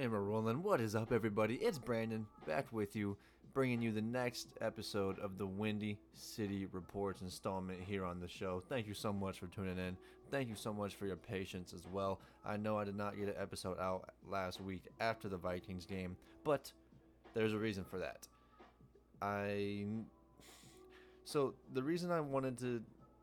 And we're rolling. What is up, everybody? It's Brandon back with you, bringing you the next episode of the Windy City Reports installment here on the show. Thank you so much for tuning in. Thank you so much for your patience as well. I know I did not get an episode out last week after the Vikings game, but there's a reason for that. I. So, the reason I wanted to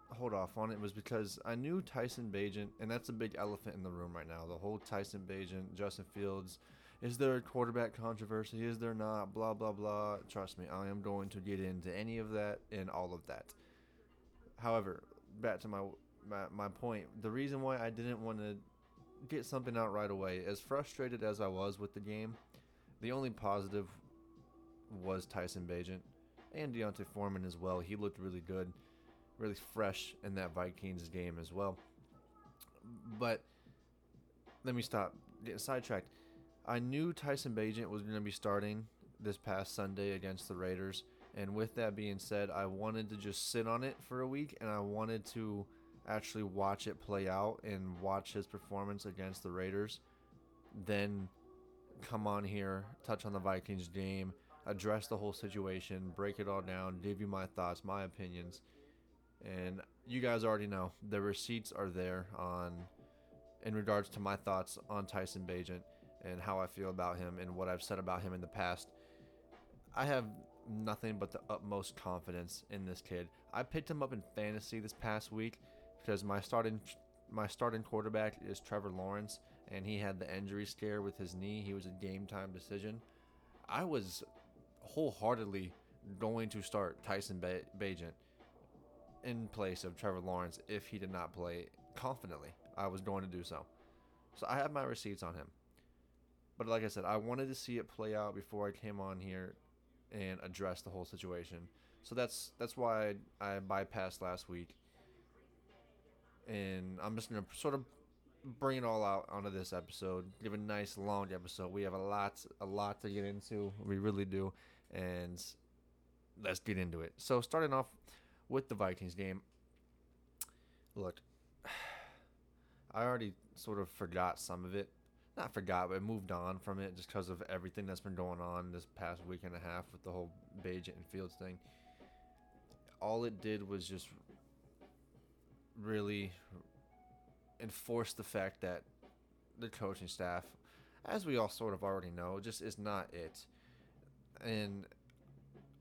hold off on it was because I knew Tyson Bagent, and that's a big elephant in the room right now. The whole Tyson Bagent, Justin Fields. Is there a quarterback controversy? Is there not? Blah, blah, blah. Trust me, I am going to get into any of that and all of that. However, back to my, my, my point. The reason why I didn't want to get something out right away, as frustrated as I was with the game, the only positive was Tyson Bagent and D'Onta Foreman as well. He looked really good really fresh in that Vikings game as well. But let me stop getting sidetracked. I knew Tyson Bagent was going to be starting this past Sunday against the Raiders. And with that being said, I wanted to just sit on it for a week and I wanted to actually watch it play out and watch his performance against the Raiders. Then come on here, touch on the Vikings game, address the whole situation, break it all down, give you my thoughts, my opinions and you guys already know the receipts are there on in regards to my thoughts on Tyson Bagent and how I feel about him and what I've said about him in the past. I have nothing but the utmost confidence in this kid. I picked him up in fantasy this past week because my starting my starting quarterback is Trevor Lawrence and he had the injury scare with his knee. He was a game time decision. I was wholeheartedly going to start Tyson Bagent in place of Trevor Lawrence if he did not play confidently. I was going to do so. So I have my receipts on him. But like I said, I wanted to see it play out before I came on here and address the whole situation. So that's that's why I, I bypassed last week. And I'm just gonna sort of bring it all out onto this episode. Give a nice long episode. We have a lot a lot to get into. We really do. And let's get into it. So starting off with the Vikings game, look, I already sort of forgot some of it. Not forgot, but moved on from it just because of everything that's been going on this past week and a half with the whole Bagent and Fields thing. All it did was just really enforce the fact that the coaching staff, as we all sort of already know, just is not it. And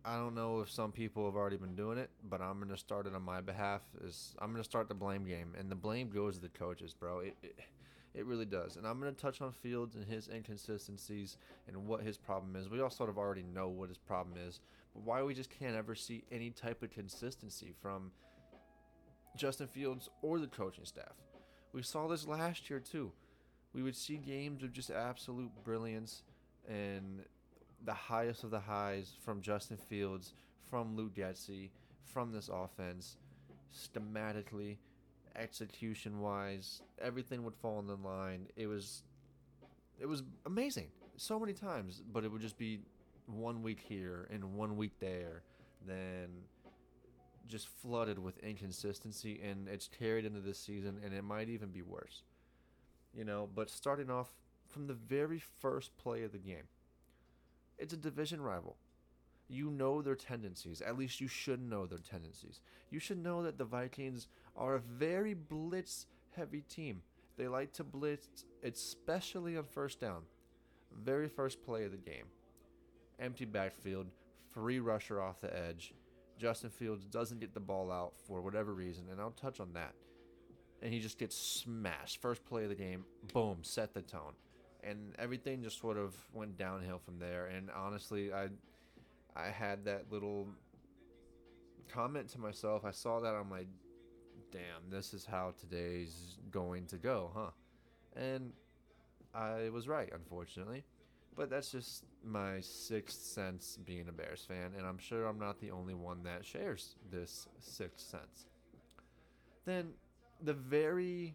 I don't know if some people have already been doing it, but I'm gonna start it on my behalf. Is I'm gonna start the blame game, and the blame goes to the coaches, bro. It, it, it really does. And I'm gonna touch on Fields and his inconsistencies and what his problem is. We all sort of already know what his problem is, but why we just can't ever see any type of consistency from Justin Fields or the coaching staff. We saw this last year too. We would see games of just absolute brilliance and the highest of the highs from Justin Fields, from Luke Getsy, from this offense, schematically, execution wise, everything would fall in the line. It was it was amazing so many times, but it would just be one week here and one week there, then just flooded with inconsistency and it's carried into this season and it might even be worse. You know, but starting off from the very first play of the game, it's a division rival. You know their tendencies. At least you should know their tendencies. You should know that the Vikings are a very blitz heavy team. They like to blitz, especially on first down. Very first play of the game. Empty backfield, free rusher off the edge. Justin Fields doesn't get the ball out for whatever reason, and I'll touch on that. And he just gets smashed. First play of the game, boom, set the tone and everything just sort of went downhill from there. And honestly, I I had that little comment to myself. I saw that I'm like, damn, this is how today's going to go, huh? And I was right, unfortunately. But that's just my sixth sense being a Bears fan, and I'm sure I'm not the only one that shares this sixth sense. Then the very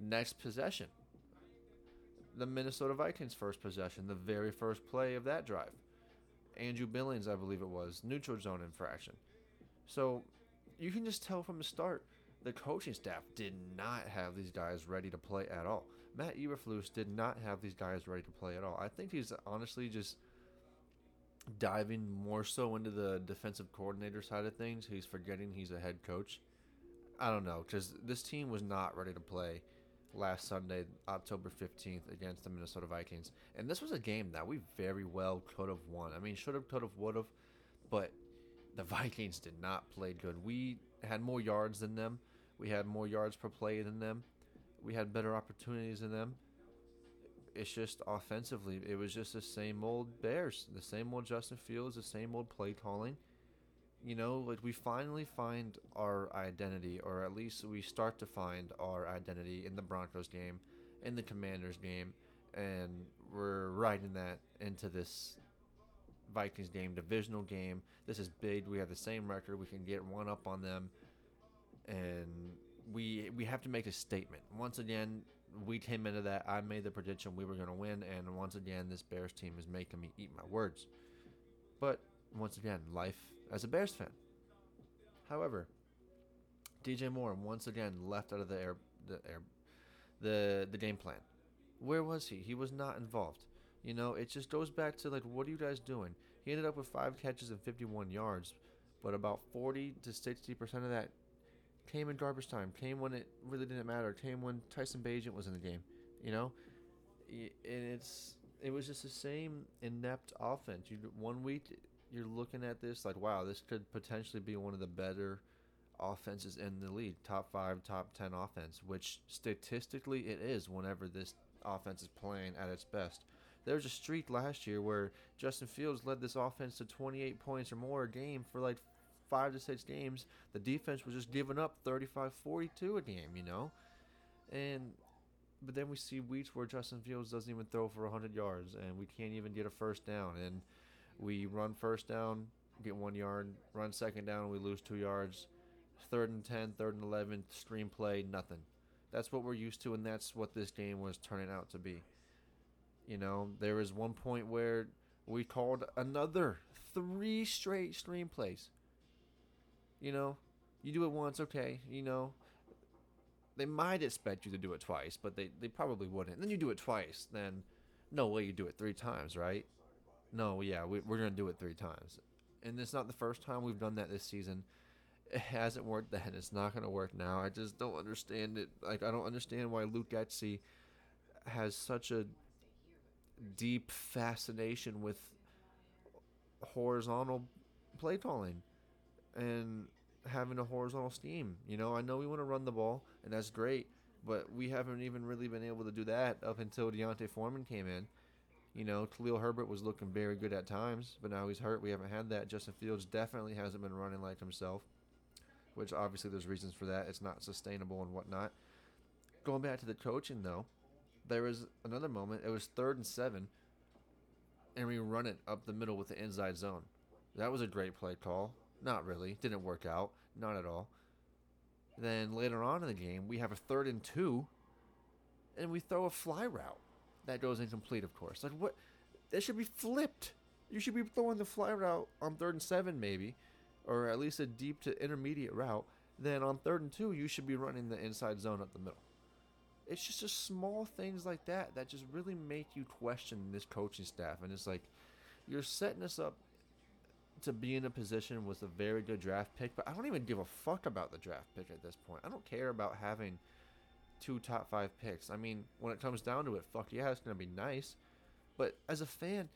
next possession, the Minnesota Vikings' first possession, the very first play of that drive. Andrew Billings, I believe it was, neutral zone infraction. So you can just tell from the start the coaching staff did not have these guys ready to play at all. Matt Eberflus did not have these guys ready to play at all. I think he's honestly just diving more so into the defensive coordinator side of things. He's forgetting he's a head coach. I don't know because this team was not ready to play last Sunday, October 15th, against the Minnesota Vikings. And this was a game that we very well could have won. I mean, should have, could have, would have, but the Vikings did not play good. We had more yards than them, we had more yards per play than them, we had better opportunities than them. It's just offensively, it was just the same old Bears, the same old Justin Fields, the same old play calling you know, like we finally find our identity, or at least we start to find our identity in the Broncos game, in the Commanders game, and we're riding that into this Vikings game, divisional game. This is big. We have the same record. We can get one up on them, and we we have to make a statement. Once again, we came into that. I made the prediction we were going to win, and once again, this Bears team is making me eat my words. But once again, life as a Bears fan. However, DJ Moore once again left out of the air the air the the game plan. Where was he? He was not involved. You know, it just goes back to like what are you guys doing? He ended up with 5 catches and 51 yards, but about 40 to 60% of that came in garbage time, came when it really didn't matter, came when Tyson Bagent was in the game, you know? And it's it was just the same inept offense. You one week you're looking at this like, wow, this could potentially be one of the better offenses in the league, top five, top ten offense, which statistically it is whenever this offense is playing at its best. There was a streak last year where Justin Fields led this offense to 28 points or more a game for like five to six games. The defense was just giving up 35 42 a game, you know? And but then we see weeks where Justin Fields doesn't even throw for 100 yards and we can't even get a first down and we run first down, get one yard, run second down, we lose two yards. Third and 10, third and 11, stream screenplay, nothing. That's what we're used to, and that's what this game was turning out to be. You know, there was one point where we called another three straight stream screenplays. You know, you do it once, okay. You know, they might expect you to do it twice, but they, they probably wouldn't. And then you do it twice, then no way you do it three times, right? No, yeah, we, we're going to do it three times. And it's not the first time we've done that this season. It hasn't worked then. It's not going to work now. I just don't understand it. Like, I don't understand why Luke Getsy has such a deep fascination with horizontal play calling and having a horizontal scheme. You know, I know we want to run the ball, and that's great, but we haven't even really been able to do that up until D'Onta Foreman came in. You know, Khalil Herbert was looking very good at times, but now he's hurt. We haven't had that. Justin Fields definitely hasn't been running like himself, which obviously there's reasons for that. It's not sustainable and whatnot. Going back to the coaching, though, there was another moment. It was third and seven, and we run it up the middle with the inside zone. That was a great play call. Not really. Didn't work out. Not at all. Then later on in the game, we have a third and two, and we throw a fly route that goes incomplete, of course. Like what? That should be flipped. You should be throwing the fly route on third and seven, maybe, or at least a deep to intermediate route. Then on third and two, you should be running the inside zone up the middle. It's just just small things like that that just really make you question this coaching staff. And it's like you're setting us up to be in a position with a very good draft pick, but I don't even give a fuck about the draft pick at this point. I don't care about having two top five picks. I mean, when it comes down to it, fuck yeah, it's gonna be nice. But as a fan,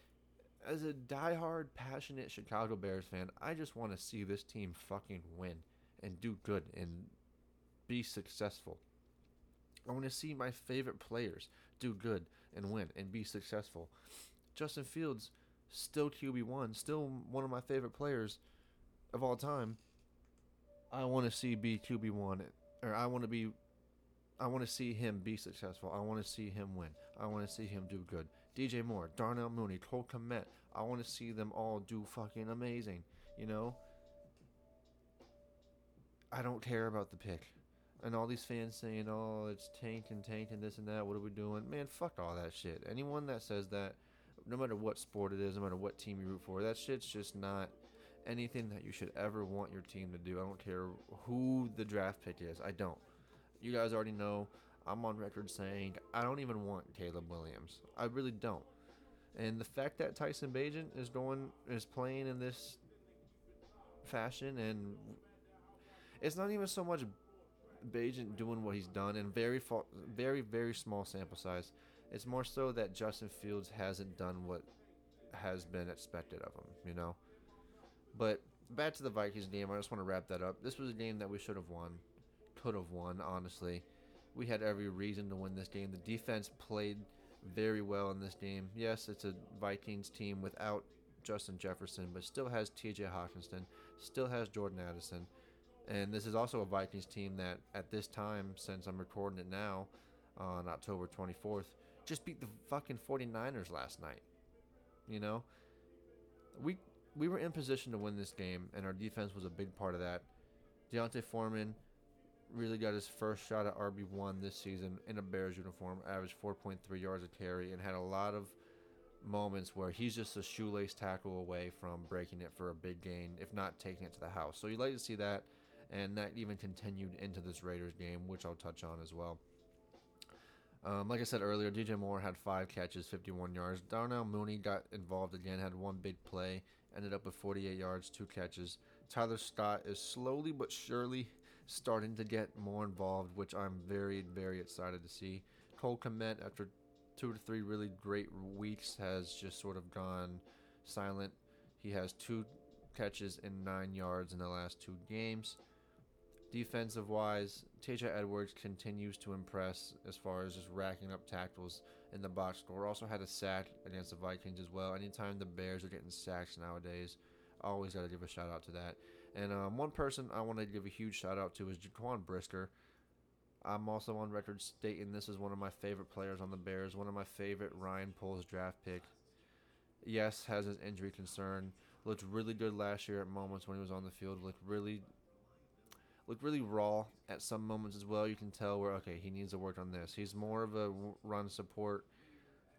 as a diehard, passionate Chicago Bears fan, I just want to see this team fucking win and do good and be successful. I want to see my favorite players do good and win and be successful. Justin Fields, still QB1, still one of my favorite players of all time. I want to see be QB1, or I want to be I want to see him be successful. I want to see him win. I want to see him do good. DJ Moore, Darnell Mooney, Cole Kmet. I want to see them all do fucking amazing. You know? I don't care about the pick. And all these fans saying, oh, it's tank and tank and this and that. What are we doing? Man, fuck all that shit. Anyone that says that, no matter what sport it is, no matter what team you root for, that shit's just not. anything that you should ever want your team to do. I don't care who the draft pick is. I don't. You guys already know I'm on record saying I don't even want Caleb Williams. I really don't. And the fact that Tyson Bagent is going is playing in this fashion and it's not even so much Bagent doing what he's done in very very very small sample size. It's more so that Justin Fields hasn't done what has been expected of him, you know. But back to the Vikings game, I just want to wrap that up. This was a game that we should have won, could have won, honestly. We had every reason to win this game. The defense played very well in this game. Yes, it's a Vikings team without Justin Jefferson, but still has TJ Hockenson, still has Jordan Addison. And this is also a Vikings team that, at this time, since I'm recording it now on October 24th, just beat the fucking 49ers last night. You know? We we were in position to win this game, and our defense was a big part of that. D'Onta Foreman really got his first shot at RB1 this season in a Bears uniform, averaged 4.3 yards a carry, and had a lot of moments where he's just a shoelace tackle away from breaking it for a big gain, if not taking it to the house. So you'd like to see that, and that even continued into this Raiders game, which I'll touch on as well. Um, like I said earlier, DJ Moore had five catches, 51 yards. Darnell Mooney got involved again, had one big play, ended up with 48 yards, two catches. Tyler Scott is slowly but surely starting to get more involved, which I'm very, very excited to see. Cole Kmet, after two to three really great weeks, has just sort of gone silent. He has two catches and nine yards in the last two games. Defensive wise, TJ Edwards continues to impress as far as just racking up tackles in the box score. Also had a sack against the Vikings as well. Anytime the Bears are getting sacks nowadays, always got to give a shout out to that. And um, one person I want to give a huge shout out to is Jaquan Brisker. I'm also on record stating this is one of my favorite players on the Bears, one of my favorite Ryan Poles draft pick. Yes, has his injury concern. Looked really good last year at moments when he was on the field. Looked really looked really raw at some moments as well. You can tell where okay, he needs to work on this. He's more of a run support,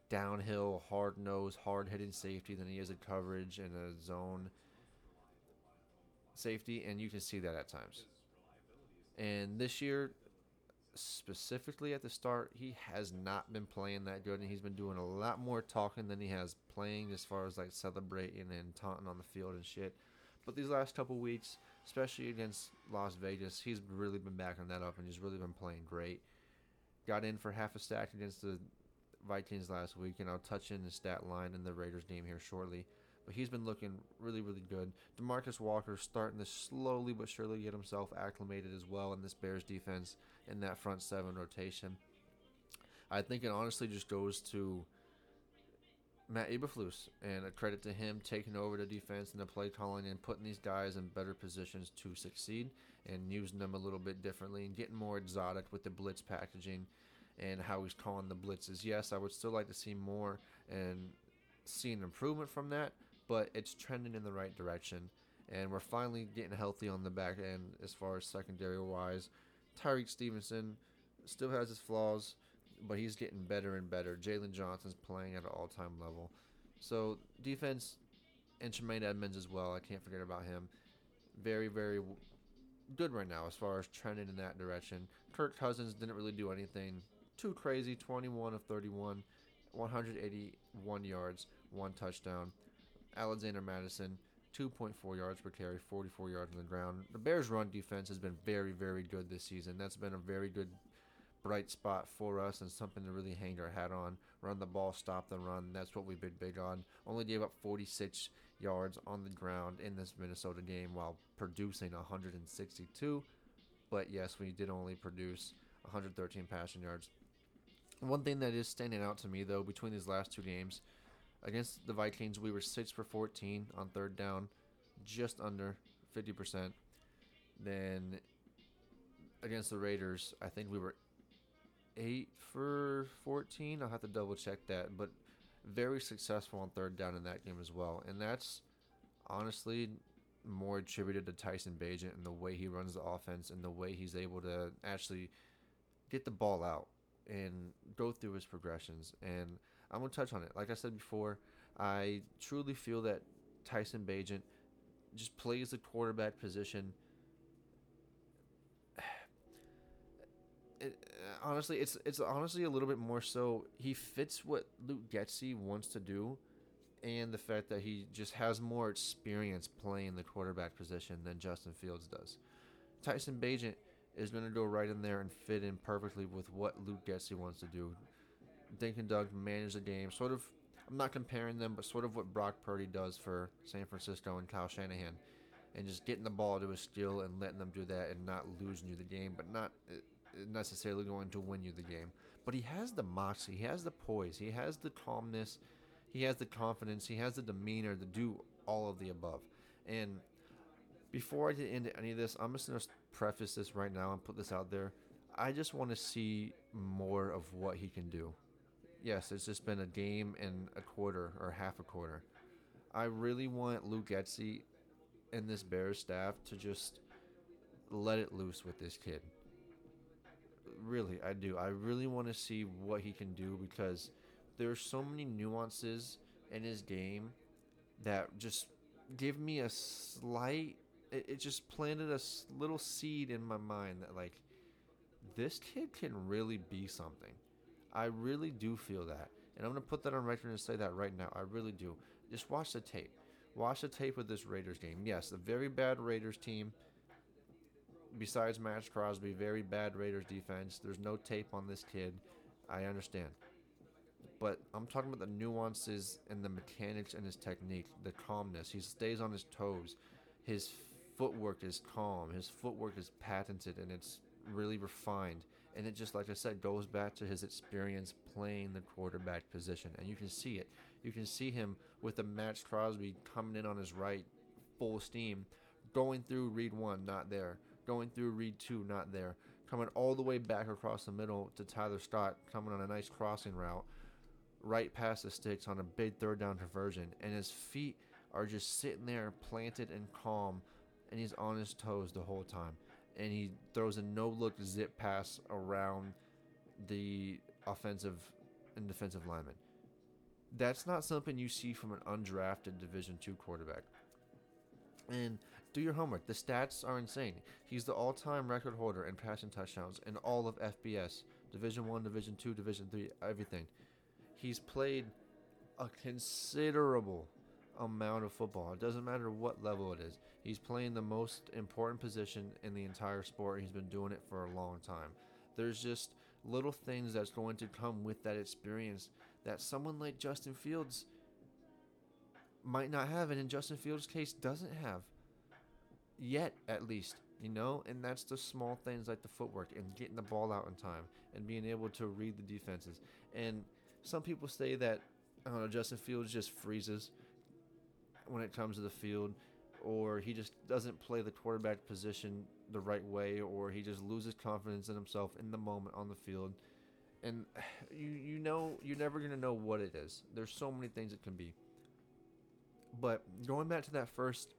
downhill, hard nose, hard hitting safety than he is a coverage and a zone safety, and you can see that at times. And this year, specifically at the start, he has not been playing that good, and he's been doing a lot more talking than he has playing, as far as like celebrating and taunting on the field and shit. But these last couple weeks, especially against Las Vegas, he's really been backing that up, and he's really been playing great. Got in for half a stack against the Vikings last week, and I'll touch in the stat line in the Raiders game here shortly. But he's been looking really, really good. Demarcus Walker starting to slowly but surely get himself acclimated as well in this Bears defense in that front seven rotation. I think it honestly just goes to Matt Eberflus, and a credit to him taking over the defense and the play calling and putting these guys in better positions to succeed and using them a little bit differently and getting more exotic with the blitz packaging and how he's calling the blitzes. Yes, I would still like to see more and see an improvement from that, but it's trending in the right direction. And we're finally getting healthy on the back end as far as secondary wise. Tyrique Stevenson still has his flaws but he's getting better and better. Jaylon Johnson's playing at an all time level. So defense and Tremaine Edmunds as well. I can't forget about him. Very, very good right now as far as trending in that direction. Kirk Cousins didn't really do anything too crazy. 21 of 31, 181 yards, one touchdown. Alexander Mattison, 2.4 yards per carry, 44 yards on the ground. The Bears' run defense has been very, very good this season. That's been a very good bright spot for us and something to really hang our hat on. Run the ball, stop the run. That's what we've been big on. Only gave up 46 yards on the ground in this Minnesota game while producing 162. But yes, we did only produce 113 passing yards. One thing that is standing out to me though between these last two games, against the Vikings we were six for 14 on third down, just under 50%. Then against the Raiders, I think we were eight for 14. I'll have to double check that, but very successful on third down in that game as well. And that's honestly more attributed to Tyson Bagent and the way he runs the offense and the way he's able to actually get the ball out and go through his progressions. And I'm to touch on it. Like I said before, I truly feel that Tyson Bagent just plays the quarterback position. It, uh, honestly, it's it's honestly a little bit more so he fits what Luke Getsy wants to do, and the fact that he just has more experience playing the quarterback position than Justin Fields does. Tyson Bagent is going to go right in there and fit in perfectly with what Luke Getsy wants to do. Dink and dunk manage the game, sort of. I'm not comparing them, but sort of what Brock Purdy does for San Francisco and Kyle Shanahan, and just getting the ball to a skill and letting them do that and not losing you the game, but not uh, necessarily going to win you the game. But he has the moxie, he has the poise, he has the calmness, he has the confidence, he has the demeanor to do all of the above. And before I get into any of this, I'm just going to preface this right now and put this out there. I just want to see more of what he can do yes, it's just been a game and a quarter or half a quarter. I really want Luke Getsy and this Bears staff to just let it loose with this kid. Really, I do. I really want to see what he can do because there's so many nuances in his game that just give me a slight. It, it just planted a little seed in my mind that like this kid can really be something. I really do feel that. And I'm going to put that on record and say that right now. I really do. Just watch the tape. Watch the tape of this Raiders game. Yes, a very bad Raiders team. Besides Maxx Crosby, very bad Raiders defense. There's no tape on this kid. I understand. But I'm talking about the nuances and the mechanics and his technique, the calmness. He stays on his toes. His footwork is calm. His footwork is patented and it's really refined. And it just, like I said, goes back to his experience playing the quarterback position. And you can see it. You can see him with the Maxx Crosby coming in on his right, full steam, going through read one, not there. Going through read two, not there. Coming all the way back across the middle to Tyler Scott, coming on a nice crossing route, right past the sticks on a big third down conversion. And his feet are just sitting there planted and calm, and he's on his toes the whole time and he throws a no look zip pass around the offensive and defensive lineman. That's not something you see from an undrafted Division two quarterback. And do your homework. The stats are insane. He's the all-time record holder in passing touchdowns in all of FBS, Division one, Division two, Division three, everything. He's played a considerable amount of football. It doesn't matter what level it is. He's playing the most important position in the entire sport. He's been doing it for a long time. There's just little things that's going to come with that experience that someone like Justin Fields might not have, and in Justin Fields' case, doesn't have yet, at least. You know, and that's the small things like the footwork and getting the ball out in time and being able to read the defenses. And some people say that I don't know, Justin Fields just freezes when it comes to the field, or he just doesn't play the quarterback position the right way, or he just loses confidence in himself in the moment on the field. And you you know you're never gonna know what it is. There's so many things it can be. But going back to that first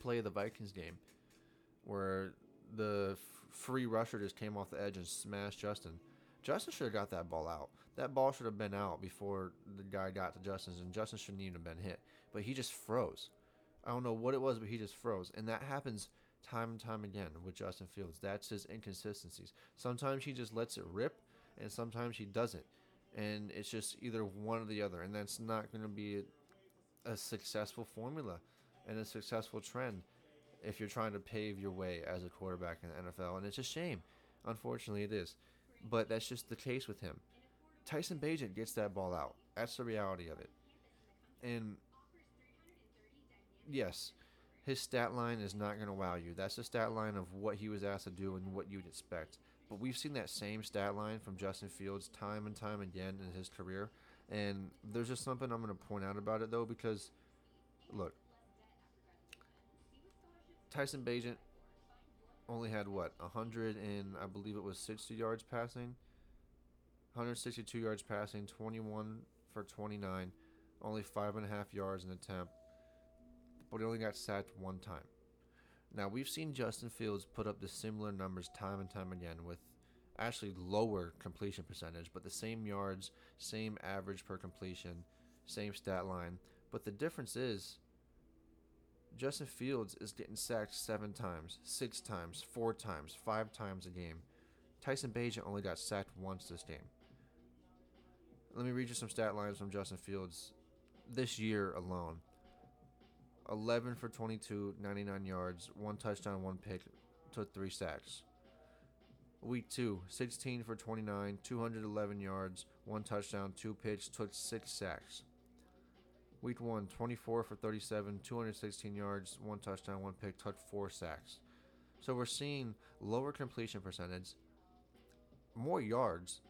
play of the Vikings game, where the free rusher just came off the edge and smashed Justin. Justin should have got that ball out. That ball should have been out before the guy got to Justin's, and Justin shouldn't even have been hit but he just froze. I don't know what it was, but he just froze. And that happens time and time again with Justin Fields. That's his inconsistencies. Sometimes he just lets it rip, and sometimes he doesn't. And it's just either one or the other. And that's not going to be a, a successful formula and a successful trend if you're trying to pave your way as a quarterback in the NFL. And it's a shame. Unfortunately, it is. But that's just the case with him. Tyson Bagent gets that ball out. That's the reality of it. And yes, his stat line is not going to wow you. That's the stat line of what he was asked to do and what you'd expect. But we've seen that same stat line from Justin Fields time and time again in his career. And there's just something I'm going to point out about it, though, because, look, Tyson Bagent only had what 100 and I believe it was 60 yards passing, 162 yards passing, 21 for 29, only five and a half yards in attempt, but he only got sacked one time. Now, we've seen Justin Fields put up the similar numbers time and time again with actually lower completion percentage, but the same yards, same average per completion, same stat line. But the difference is Justin Fields is getting sacked seven times, six times, four times, five times a game. Tyson Bagent only got sacked once this game. Let me read you some stat lines from Justin Fields this year alone 11 for 22, 99 yards, one touchdown, one pick, took three sacks. Week two, 16 for 29, 211 yards, one touchdown, two picks, took six sacks. Week one, 24 for 37, 216 yards, one touchdown, one pick, took four sacks. So we're seeing lower completion percentage, more yards,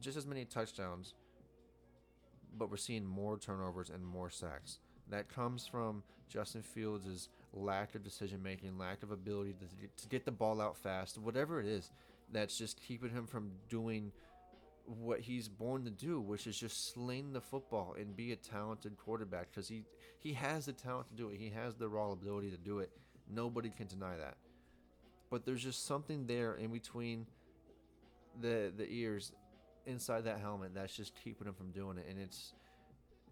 just as many touchdowns, but we're seeing more turnovers and more sacks. That comes from Justin Fields' lack of decision making, lack of ability to get, to get the ball out fast, whatever it is that's just keeping him from doing what he's born to do, which is just sling the football and be a talented quarterback because he he has the talent to do it. He has the raw ability to do it. Nobody can deny that. But there's just something there in between the the ears inside that helmet that's just keeping him from doing it and it's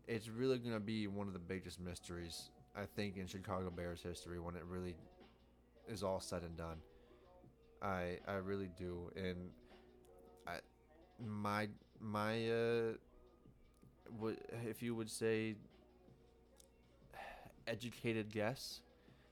it's really going to be one of the biggest mysteries I think in Chicago Bears history when it really is all said and done. I I really do and I my my uh would if you would say educated guess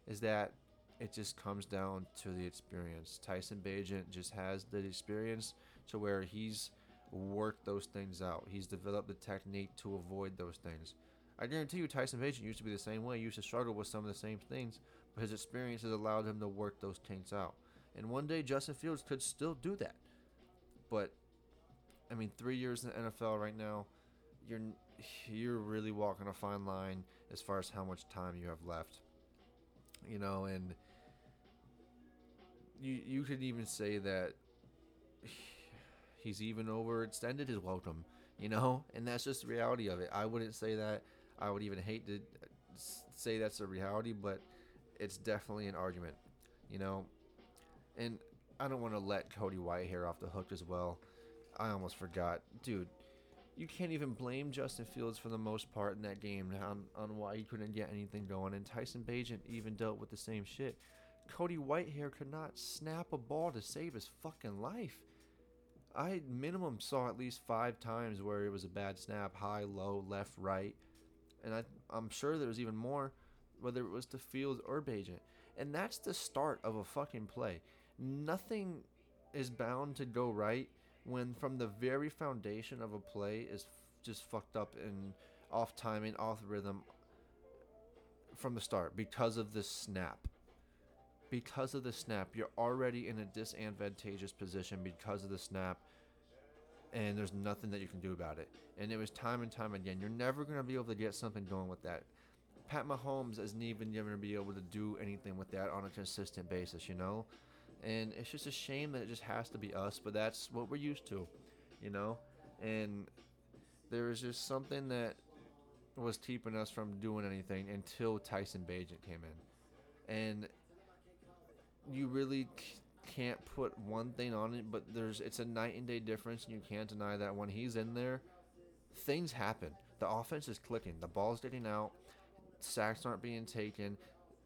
is that it just comes down to the experience. Tyson Bagent just has the experience to where he's worked those things out. He's developed the technique to avoid those things. I guarantee you, Tyson Bagent used to be the same way. He used to struggle with some of the same things, but his experience has allowed him to work those kinks out. And one day, Justin Fields could still do that. But, I mean, three years in the NFL right now, you're you're really walking a fine line as far as how much time you have left. You know, and you you could even say that he's even overextended his welcome, you know, and that's just the reality of it. I wouldn't say that. I would even hate to uh, say that's a reality, but it's definitely an argument, you know. And I don't want to let Cody Whitehair off the hook as well. I almost forgot, dude. You can't even blame Justin Fields for the most part in that game on, on why he couldn't get anything going. And Tyson Bagent even dealt with the same shit. Cody Whitehair could not snap a ball to save his fucking life. I minimum saw at least five times where it was a bad snap, high, low, left, right, and I, I'm sure there was even more, whether it was to Fields or Bagent. And that's the start of a fucking play. Nothing is bound to go right when from the very foundation of a play is just fucked up and off timing, off rhythm from the start because of the snap because of the snap, you're already in a disadvantageous position because of the snap, and there's nothing that you can do about it. And it was time and time again. You're never going to be able to get something going with that. Pat Mahomes isn't even going to be able to do anything with that on a consistent basis, you know? And it's just a shame that it just has to be us, but that's what we're used to, you know? And there was just something that was keeping us from doing anything until Tyson Bagent came in. And you really can't put one thing on it, but there's it's a night and day difference, and you can't deny that when he's in there, things happen. The offense is clicking, the ball's getting out, sacks aren't being taken,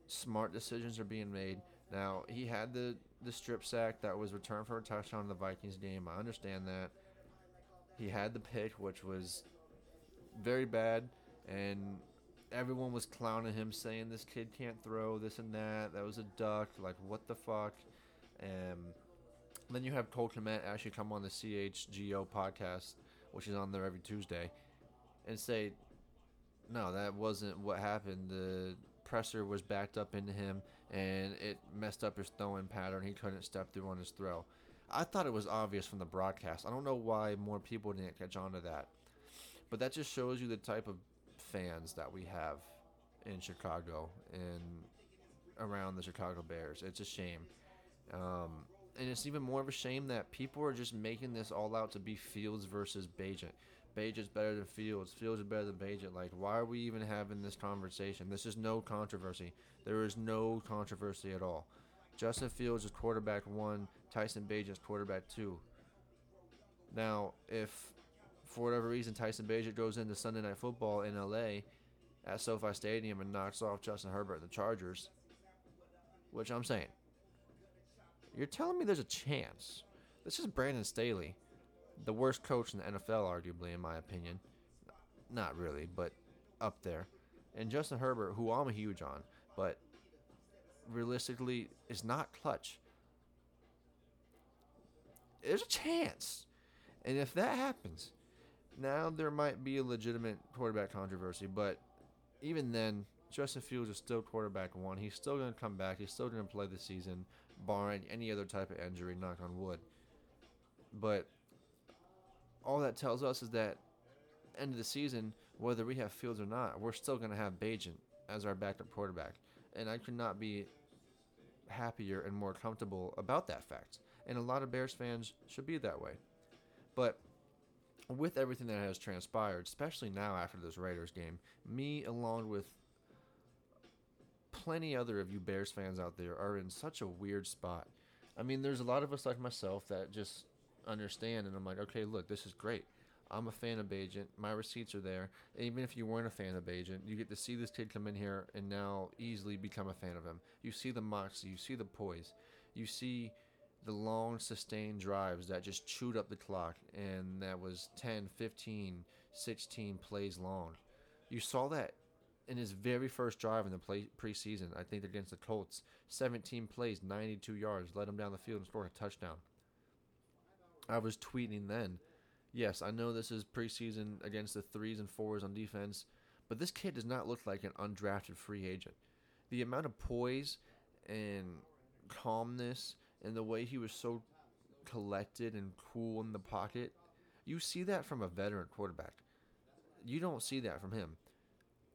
smart decisions are being made. Now he had the the strip sack that was returned for a touchdown in the Vikings game. I understand that. He had the pick, which was very bad, and everyone was clowning him, saying this kid can't throw this and that. That was a duck. Like what the fuck? And then you have Cole Kmet actually come on the CHGO podcast, which is on there every Tuesday, and say, no, that wasn't what happened. The presser was backed up into him, and it messed up his throwing pattern. He couldn't step through on his throw. I thought it was obvious from the broadcast. I don't know why more people didn't catch on to that. But that just shows you the type of fans that we have in Chicago and around the Chicago Bears. It's a shame. Um, and it's even more of a shame that people are just making this all out to be Fields versus Bagent. Bagent's better than Fields. Fields is better than Bagent. Like, why are we even having this conversation? This is no controversy. There is no controversy at all. Justin Fields is quarterback one. Tyson Bagent's quarterback two. Now, if for whatever reason Tyson Bagent goes into Sunday Night Football in LA at SoFi Stadium and knocks off Justin Herbert and the Chargers, which I'm saying, you're telling me there's a chance. This is Brandon Staley, the worst coach in the NFL, arguably, in my opinion. Not really, but up there. And Justin Herbert, who I'm a huge on, but realistically is not clutch. There's a chance. And if that happens, now there might be a legitimate quarterback controversy, but even then, Justin Fields is still quarterback one. He's still going to come back. He's still going to play the season, barring any other type of injury, knock on wood. But all that tells us is that end of the season, whether we have Fields or not, we're still going to have Bagent as our backup quarterback. And I could not be happier and more comfortable about that fact. And a lot of Bears fans should be that way. But with everything that has transpired, especially now after this Raiders game, me along with plenty other of you Bears fans out there are in such a weird spot. I mean, there's a lot of us like myself that just understand, and I'm like, okay, look, this is great. I'm a fan of Bagent. My receipts are there. Even if you weren't a fan of Bagent, you get to see this kid come in here and now easily become a fan of him. You see the moxie, you see the poise, you see the long sustained drives that just chewed up the clock and that was 10, 15, 16 plays long. You saw that in his very first drive in the play, preseason, I think against the Colts. 17 plays, 92 yards, led him down the field and scored a touchdown. I was tweeting then. Yes, I know this is preseason against the threes and fours on defense, but this kid does not look like an undrafted free agent. The amount of poise and calmness and the way he was so collected and cool in the pocket, you see that from a veteran quarterback. You don't see that from him.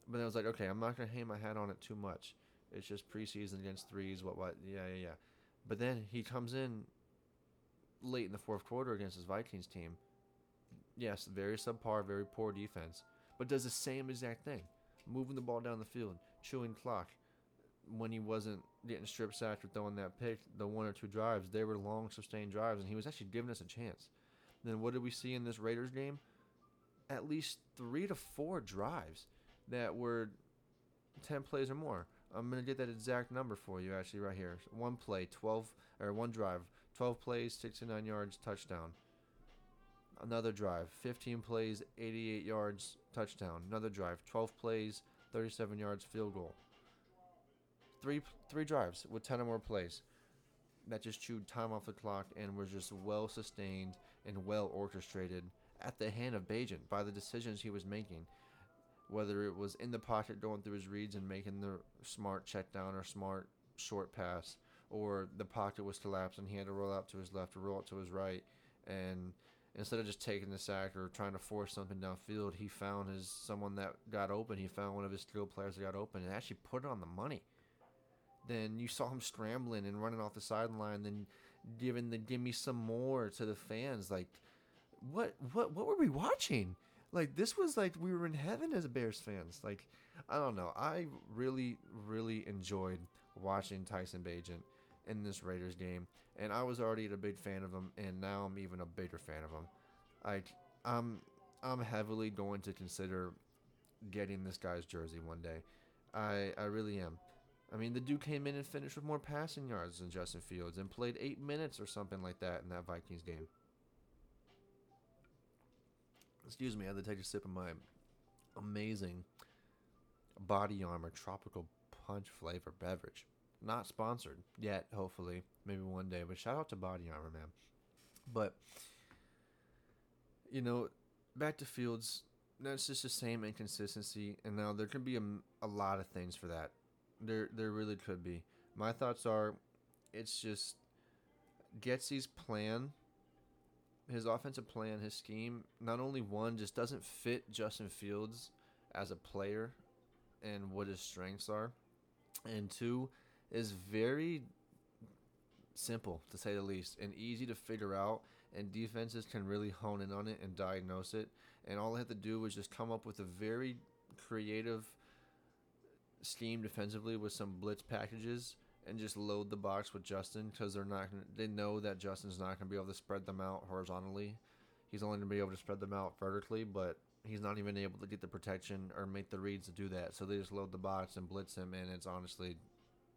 But then I was like, okay, I'm not gonna hang my hat on it too much. It's just preseason against threes. What? What? Yeah, yeah, yeah. But then he comes in late in the fourth quarter against his Vikings team. Yes, very subpar, very poor defense, but does the same exact thing, moving the ball down the field, chewing clock. When he wasn't getting strip sacked or throwing that pick, the one or two drives, they were long, sustained drives, and he was actually giving us a chance. Then what did we see in this Raiders game? At least three to four drives that were 10 plays or more. I'm going to get that exact number for you actually right here. One play, 12 or one drive, 12 plays, 69 yards, touchdown. Another drive, 15 plays, 88 yards, touchdown. Another drive, 12 plays, 37 yards, field goal. Three three drives with 10 or more plays. That just chewed time off the clock and was just well sustained and well orchestrated at the hand of Bagent by the decisions he was making whether it was in the pocket going through his reads and making the smart check down or smart short pass, or the pocket was collapsed and he had to roll out to his left or roll out to his right, and instead of just taking the sack or trying to force something downfield, he found his someone that got open. He found one of his skilled players that got open and actually put it on the money. Then you saw him scrambling and running off the sideline, then giving the "give me some more" to the fans. Like, what, what, what were we watching? like this was like we were in heaven as Bears fans. Like I don't know, I really really enjoyed watching Tyson Bagent in this Raiders game, and I was already a big fan of him, and now I'm even a bigger fan of him. Like I'm I'm heavily going to consider getting this guy's jersey one day. I I really am. I mean, the dude came in and finished with more passing yards than Justin Fields and played eight minutes or something like that in that Vikings game. Excuse me, I had to take a sip of my amazing body armor tropical punch flavor beverage. Not sponsored yet, hopefully. Maybe one day. But shout out to Body Armor, man. But, you know, back to Fields, that's just the same inconsistency. And now there could be a, a lot of things for that. There, there really could be. My thoughts are it's just Getsy's plan his offensive plan, his scheme, not only one just doesn't fit Justin Fields as a player and what his strengths are, and two is very simple to say the least and easy to figure out and defenses can really hone in on it and diagnose it and all they have to do is just come up with a very creative scheme defensively with some blitz packages and just load the box with Justin because they're not. Gonna, they know that Justin's not going to be able to spread them out horizontally. He's only going to be able to spread them out vertically, but He's not even able to get the protection or make the reads to do that. So they just load the box and blitz him, and it's honestly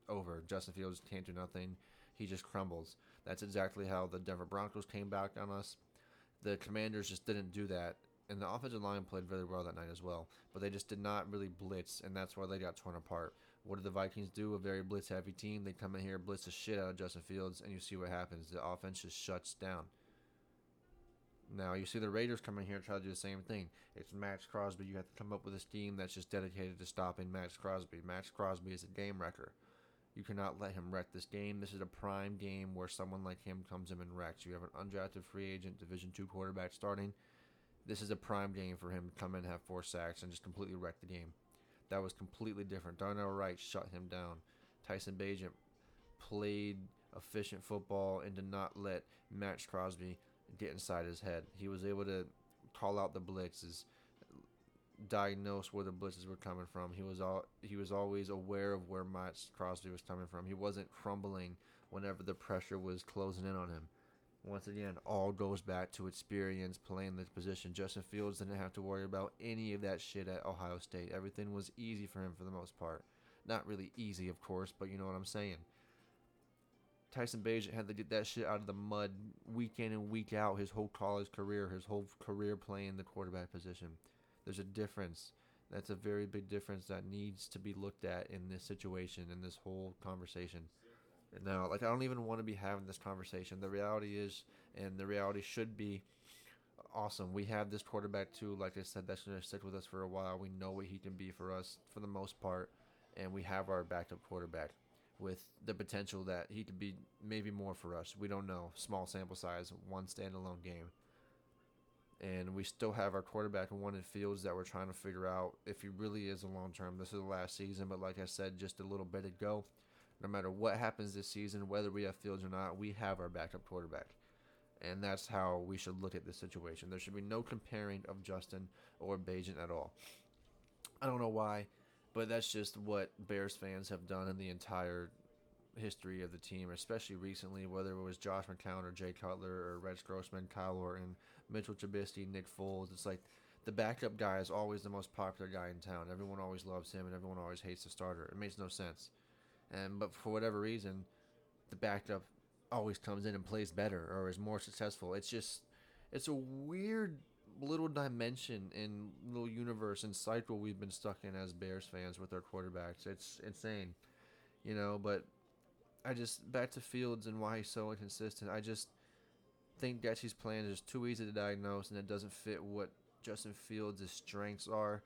over. Justin Fields can't do nothing. He just crumbles. That's exactly how the Denver Broncos came back on us. The Commanders just didn't do that, and the offensive line played very well that night as well. But they just did not really blitz, and that's why they got torn apart. What did the Vikings do? A very blitz heavy team. They come in here, blitz the shit out of Justin Fields, and you see what happens. The offense just shuts down. Now you see the Raiders come in here and try to do the same thing. It's Maxx Crosby. You have to come up with a scheme that's just dedicated to stopping Maxx Crosby. Maxx Crosby is a game wrecker. You cannot let him wreck this game. This is a prime game where someone like him comes in and wrecks. You have an undrafted free agent, Division two quarterback starting. This is a prime game for him to come in, and have four sacks, and just completely wreck the game. That was completely different. Darnell Wright shut him down. Tyson Bagent played efficient football and did not let Maxx Crosby get inside his head. He was able to call out the blitzes, diagnose where the blitzes were coming from. He was all he was always aware of where Maxx Crosby was coming from. He wasn't crumbling whenever the pressure was closing in on him. Once again, all goes back to experience playing the position. Justin Fields didn't have to worry about any of that shit at Ohio State. Everything was easy for him for the most part. Not really easy, of course, but you know what I'm saying. Tyson Bagent had to get that shit out of the mud week in and week out his whole college career, his whole career playing the quarterback position. There's a difference. That's a very big difference that needs to be looked at in this situation, in this whole conversation. Now, like, I don't even want to be having this conversation. The reality is, and the reality should be, awesome. We have this quarterback, too. Like I said, that's going to stick with us for a while. We know what he can be for us for the most part, and we have our backup quarterback with the potential that he could be maybe more for us. We don't know. Small sample size, one standalone game. And we still have our quarterback one in Fields that we're trying to figure out if he really is a long term. This is the last season, but like I said just a little bit ago, no matter what happens this season, whether we have Fields or not, we have our backup quarterback. And that's how we should look at this situation. There should be no comparing of Justin or Bagent at all. I don't know why. But that's just what Bears fans have done in the entire history of the team, especially recently, whether it was Josh McCown or Jay Cutler or Rex Grossman, Kyle Orton, Mitchell Trubisky, Nick Foles. It's like the backup guy is always the most popular guy in town. Everyone always loves him, and everyone always hates the starter. It makes no sense. And but for whatever reason, the backup always comes in and plays better or is more successful. It's just it's a weird little dimension and little universe and cycle we've been stuck in as Bears fans with our quarterbacks. It's insane, you know. But I just back to Fields and why he's so inconsistent. I just think Getsy's plan is too easy to diagnose and it doesn't fit what Justin Fields' strengths are.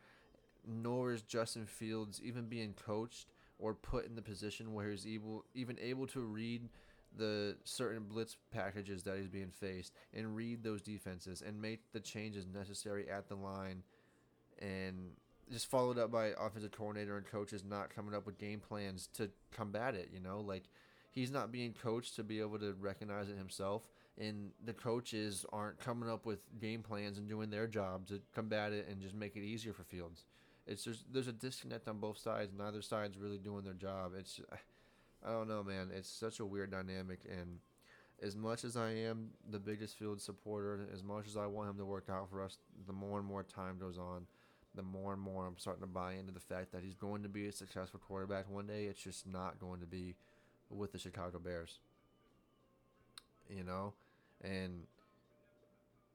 Nor is Justin Fields even being coached or put in the position where he's able even able to read the certain blitz packages that he's being faced and read those defenses and make the changes necessary at the line and just followed up by offensive coordinator and coaches not coming up with game plans to combat it you know? Like he's not being coached to be able to recognize it himself and the coaches aren't coming up with game plans and doing their job to combat it and just make it easier for fields it's just there's a disconnect on both sides neither side's really doing their job it's I don't know, man. It's such a weird dynamic, and as much as I am the biggest field supporter, as much as I want him to work out for us, the more and more time goes on, the more and more I'm starting to buy into the fact that he's going to be a successful quarterback one day. It's just not going to be with the Chicago Bears. You know, and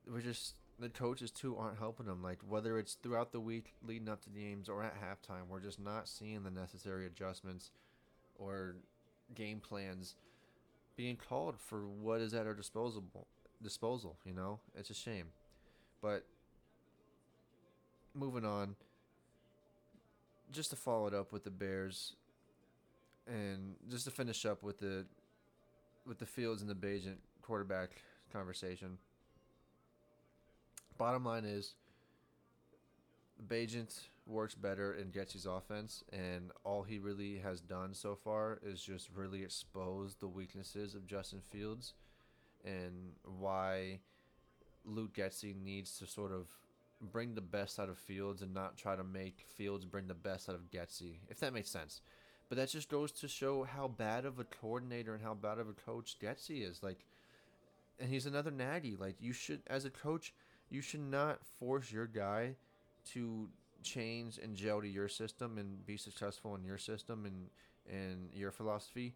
we're just the coaches too aren't helping them. Like whether it's throughout the week leading up to the games or at halftime, we're just not seeing the necessary adjustments or game plans being called for what is at our disposal disposal you know it's a shame but moving on just to follow it up with the bears and just to finish up with the with the fields and the Bagent quarterback conversation bottom line is Bagent works better in Getsy's offense, and all he really has done so far is just really expose the weaknesses of Justin Fields and why Luke Getsy needs to sort of bring the best out of Fields and not try to make Fields bring the best out of Getsy, if that makes sense. But that just goes to show how bad of a coordinator and how bad of a coach Getsy is. Like, and he's another Nagy. Like, you should, as a coach, you should not force your guy to change and gel to your system and be successful in your system and and your philosophy,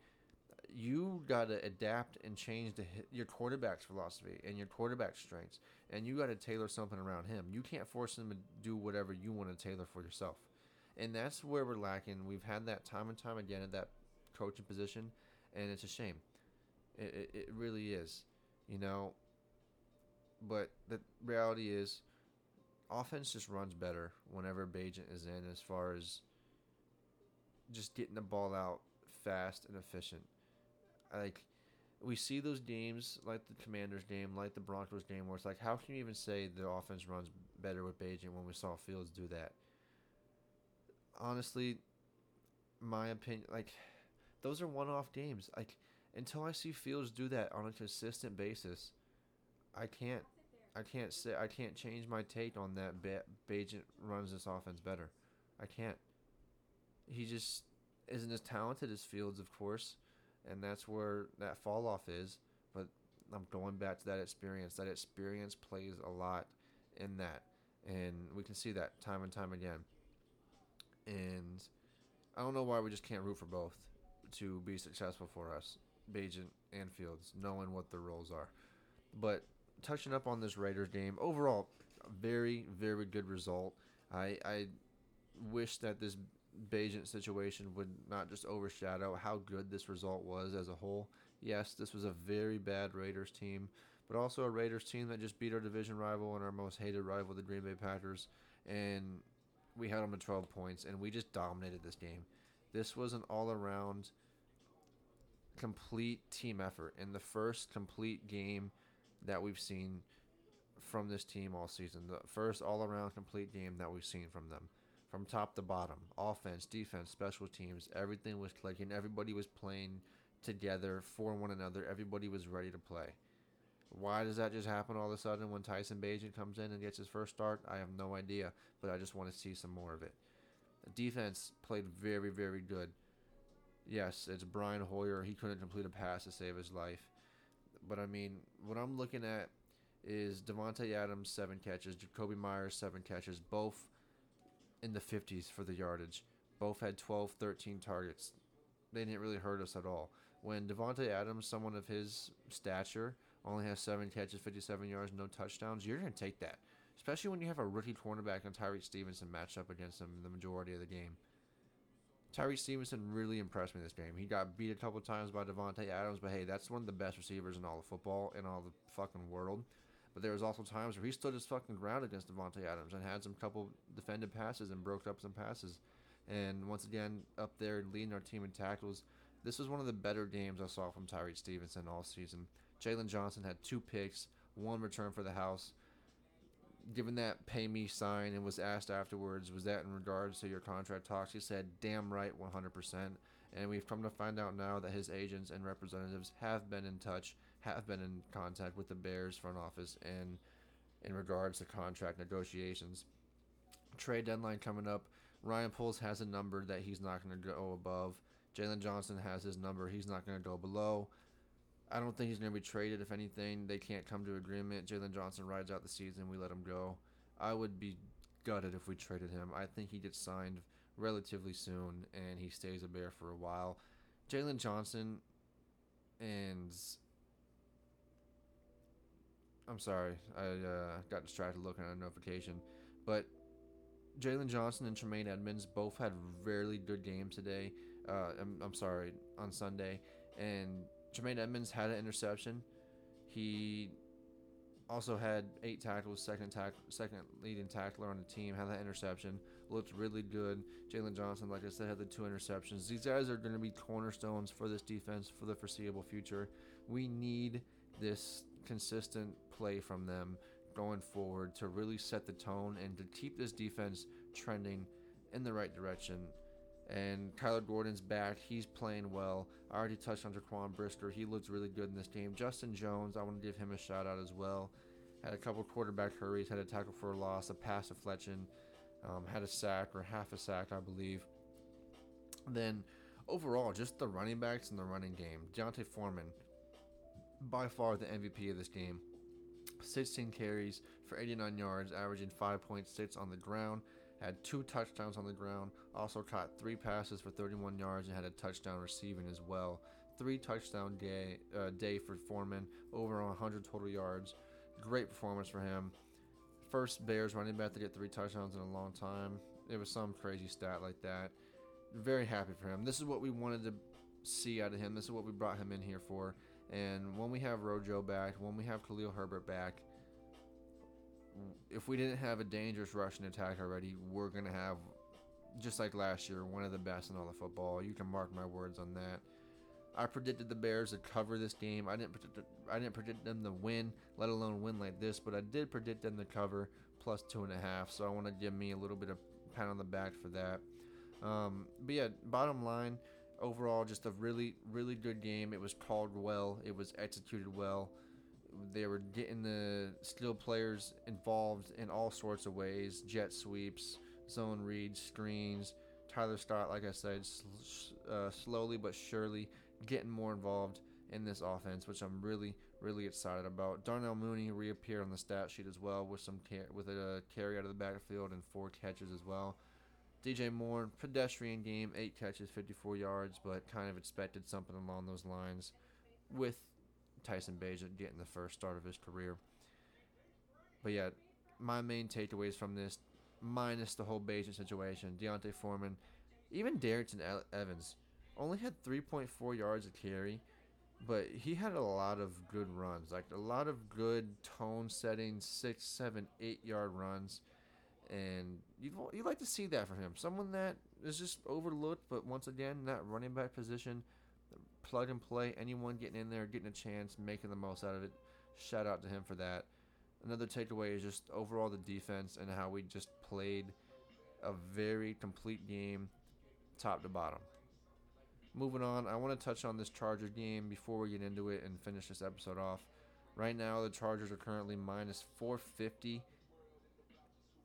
you got to adapt and change the, your quarterback's philosophy and your quarterback's strengths, and you got to tailor something around him. You can't force him to do whatever you want to tailor for yourself, and that's where we're lacking. We've had that time and time again at that coaching position, and it's a shame. It, it, it really is, you know. But the reality is, offense just runs better whenever Bagent is in, as far as just getting the ball out fast and efficient. Like we see those games, like the Commanders game, like the Broncos game, where it's like, how can you even say the offense runs better with Bagent when we saw Fields do that? Honestly, my opinion, like those are one-off games. Like until I see Fields do that on a consistent basis, I can't I can't say I can't change my take on that. Ba- Bagent runs this offense better. I can't. He just isn't as talented as Fields, of course, and that's where that fall off is. But I'm going back to that experience. That experience plays a lot in that, and we can see that time and time again. And I don't know why we just can't root for both to be successful for us, Bagent and Fields, knowing what their roles are. But touching up on this Raiders game, overall, very, very good result. I, I wish that this Bagent situation would not just overshadow how good this result was as a whole. Yes, this was a very bad Raiders team, but also a Raiders team that just beat our division rival and our most hated rival, the Green Bay Packers, and we had them at 12 points, and we just dominated this game. This was an all around complete team effort in the first complete game that we've seen from this team all season. The first all around complete game that we've seen from them. From top to bottom, offense, defense, special teams, everything was clicking. Everybody was playing together for one another. Everybody was ready to play. Why does that just happen all of a sudden when Tyson Bagent comes in and gets his first start? I have no idea, but I just want to see some more of it. The defense played very, very good. Yes, it's Brian Hoyer. He couldn't complete a pass to save his life. But I mean, what I'm looking at is Davante Adams seven catches, Jakobi Meyers seven catches, both in the 50s for the yardage. Both had 12, 13 targets. They didn't really hurt us at all. When Davante Adams, someone of his stature, only has seven catches, 57 yards, no touchdowns, you're going to take that. Especially when you have a rookie cornerback and Tyrique Stevenson matched up against him the majority of the game. Tyrique Stevenson really impressed me this game. He got beat a couple times by Davante Adams, but hey, that's one of the best receivers in all of football in all the fucking world. But there was also times where he stood his fucking ground against Davante Adams and had some couple defended passes and broke up some passes. And once again, up there leading our team in tackles. This was one of the better games I saw from Tyrique Stevenson all season. Jaylon Johnson had two picks, one return for the house given that pay me sign and was asked afterwards, was that in regards to your contract talks? He said, damn right, 100%. And we've come to find out now that his agents and representatives have been in touch, have been in contact with the Bears front office and in regards to contract negotiations. Trade deadline coming up. Ryan Poles has a number that he's not going to go above. Jaylon Johnson has his number he's not going to go below. I don't think he's going to be traded. If anything, they can't come to agreement. Jaylon Johnson rides out the season. We let him go. I would be gutted if we traded him. I think he gets signed relatively soon and he stays a Bear for a while. Jaylon Johnson and I'm sorry, I uh, got distracted looking at a notification, but Jaylon Johnson and Tremaine Edmunds both had really good games today. Uh, I'm, I'm sorry, on Sunday, and Jermaine Edmunds had an interception. He also had eight tackles, second tack, second leading tackler on the team, had that interception. Looked really good. Jaylon Johnson, like I said, had the two interceptions. These guys are going to be cornerstones for this defense for the foreseeable future. We need this consistent play from them going forward to really set the tone and to keep this defense trending in the right direction and Kyler Gordon's back. He's playing well. I already touched on Jaquan Brisker. He looks really good in this game. Justin Jones, I want to give him a shout out as well. Had a couple quarterback hurries, had a tackle for a loss, a pass deflection, um, had a sack or half a sack, I believe. Then overall, just the running backs and the running game. D'Onta Foreman, by far the MVP of this game. 16 carries for 89 yards, averaging 5.6 on the ground. Had two touchdowns on the ground. Also caught three passes for 31 yards and had a touchdown receiving as well. Three touchdown day uh, day for Foreman, over 100 total yards. Great performance for him. First Bears running back to get three touchdowns in a long time. It was some crazy stat like that. Very happy for him. This is what we wanted to see out of him. This is what we brought him in here for. And when we have Rojo back, when we have Khalil Herbert back, if we didn't have a dangerous rushing attack already, we're gonna have, just like last year, one of the best in all of football. You can mark my words on that. I predicted the Bears to cover this game. I didn't predict I didn't predict them to win, let alone win like this, but I did predict them to cover plus two and a half. So I want to give me a little bit of pat on the back for that. Um, but yeah, bottom line, overall, just a really really good game. It was called well. It was executed well. They were getting the skill players involved in all sorts of ways: jet sweeps, zone reads, screens. Tyler Scott, like I said, uh, slowly but surely getting more involved in this offense, which I'm really, really excited about. Darnell Mooney reappeared on the stat sheet as well with some car- with a carry out of the backfield and four catches as well. DJ Moore, pedestrian game, eight catches, 54 yards, but kind of expected something along those lines with Tyson Bagent getting the first start of his career. But yeah, my main takeaways from this, minus the whole Bagent situation, D'Onta Foreman, even Darrynton Evans only had 3.4 yards of carry, but he had a lot of good runs, like a lot of good tone setting, six, seven, eight yard runs. And you'd, you'd like to see that from him. Someone that is just overlooked, but once again, that running back position, plug and play, anyone getting in there, getting a chance, making the most out of it. Shout out to him for that. Another takeaway is just overall the defense and how we just played a very complete game, top to bottom moving on, I want to touch on this Charger game before we get into it and finish this episode off. Right now, the Chargers are currently minus 450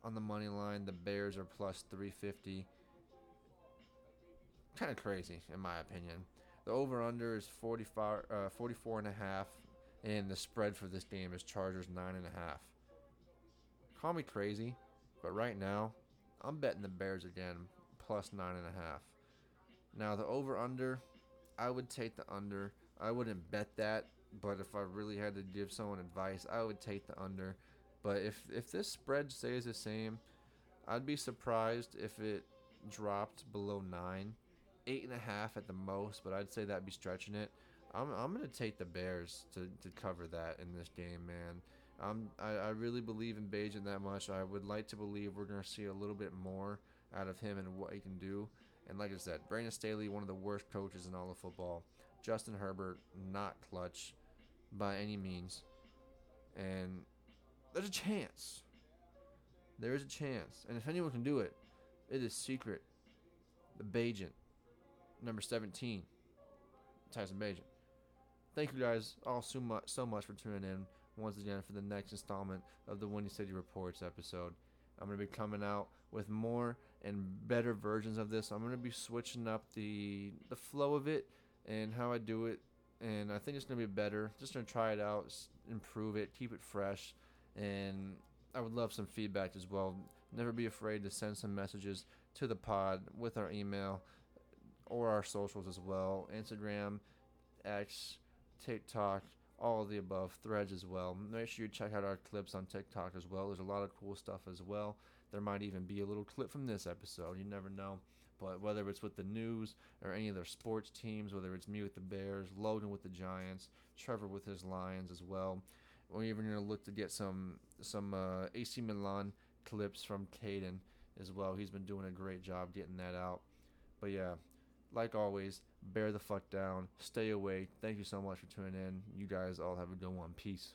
on the money line. The Bears are plus 350. Kind of crazy, in my opinion. The over under is 45, uh, 44 and a half, and the spread for this game is Chargers nine and a half. Call me crazy, but right now, I'm betting the Bears again, plus nine and a half. Now the over under, I would take the under. I wouldn't bet that, but if I really had to give someone advice, I would take the under. But if if this spread stays the same, I'd be surprised if it dropped below nine, eight and a half at the most. But I'd say that'd be stretching it. I'm I'm gonna take the Bears to, to cover that in this game, man. I, I really believe in Bagent that much. I would like to believe we're gonna see a little bit more out of him and what he can do. And like I said, Brandon Staley, one of the worst coaches in all of football. Justin Herbert, not clutch by any means. And there's a chance. There is a chance. And if anyone can do it, it is secret. The Bagent, number 17, Tyson Bagent. Thank you guys all so much, so much for tuning in once again for the next installment of the Windy City Reports episode. I'm going to be coming out with more and better versions of this. I'm going to be switching up the the flow of it and how I do it and I think it's going to be better. Just going to try it out, improve it, keep it fresh and I would love some feedback as well. Never be afraid to send some messages to the pod with our email or our socials as well. Instagram, X, TikTok, all the above, threads as well. Make sure you check out our clips on TikTok as well. There's a lot of cool stuff as well. There might even be a little clip from this episode. You never know. But whether it's with the news or any of their sports teams, whether it's me with the Bears, Logan with the Giants, Trevor with his Lions as well, we're even to look to get some some uh, AC Milan clips from Caden as well. He's been doing a great job getting that out. But yeah, like always, bear the fuck down, stay away. Thank you so much for tuning in. You guys all have a good one. Peace.